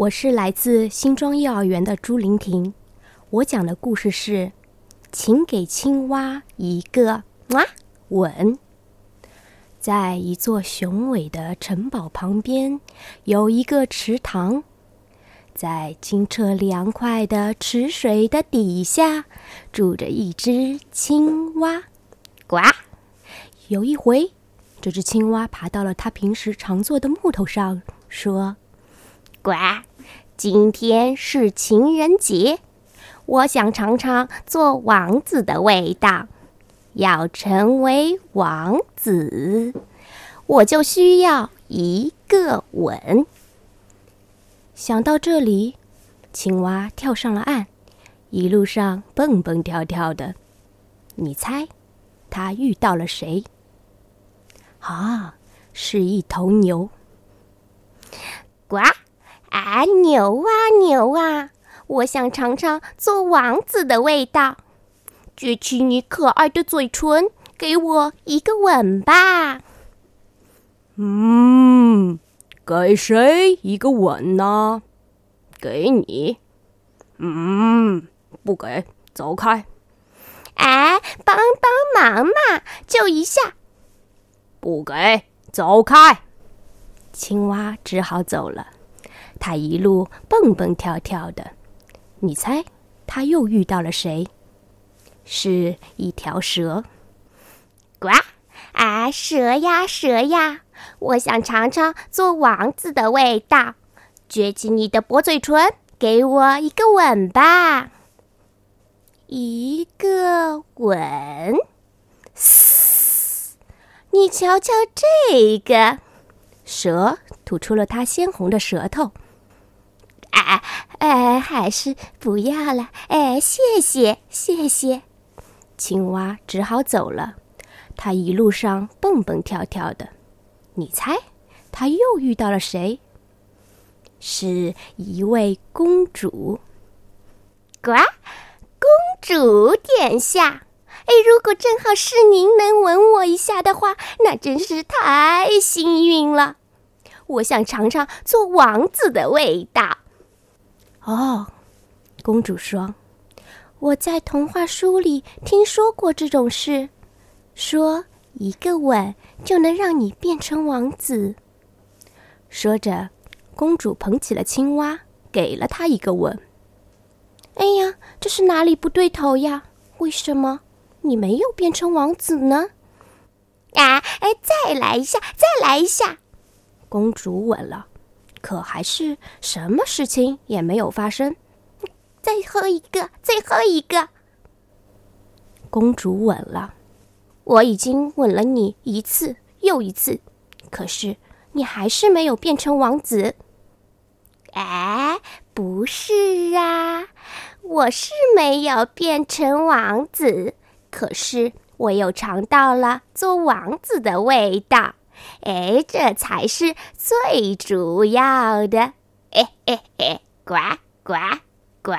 我是来自新庄幼儿园的朱玲婷，我讲的故事是，请给青蛙一个哇吻。在一座雄伟的城堡旁边，有一个池塘，在清澈凉快的池水的底下，住着一只青蛙。呱！有一回，这只青蛙爬到了它平时常坐的木头上，说：“呱，今天是情人节，我想尝尝做王子的味道。”要成为王子，我就需要一个吻。想到这里，青蛙跳上了岸，一路上蹦蹦跳跳的。你猜，它遇到了谁？啊，是一头牛。呱！啊，牛啊牛啊！我想尝尝做王子的味道。撅起你可爱的嘴唇，给我一个吻吧。嗯，给谁一个吻呢？给你。嗯，不给，走开。哎，帮帮忙嘛，就一下。不给，走开。青蛙只好走了。它一路蹦蹦跳跳的。你猜，他又遇到了谁？是一条蛇，呱！啊，蛇呀，蛇呀！我想尝尝做王子的味道。撅起你的薄嘴唇，给我一个吻吧。一个吻，嘶！你瞧瞧这个，蛇吐出了它鲜红的舌头。哎哎，还是不要了。哎，谢谢，谢谢。青蛙只好走了，它一路上蹦蹦跳跳的。你猜，它又遇到了谁？是一位公主。呱，公主殿下！哎，如果正好是您能吻我一下的话，那真是太幸运了。我想尝尝做王子的味道。哦，公主说。我在童话书里听说过这种事，说一个吻就能让你变成王子。说着，公主捧起了青蛙，给了他一个吻。哎呀，这是哪里不对头呀？为什么你没有变成王子呢？啊，哎，再来一下，再来一下！公主吻了，可还是什么事情也没有发生。再喝一个，再喝一个。公主吻了，我已经吻了你一次又一次，可是你还是没有变成王子。哎，不是啊，我是没有变成王子，可是我又尝到了做王子的味道。哎，这才是最主要的。嘿嘿嘿，呱呱。呱。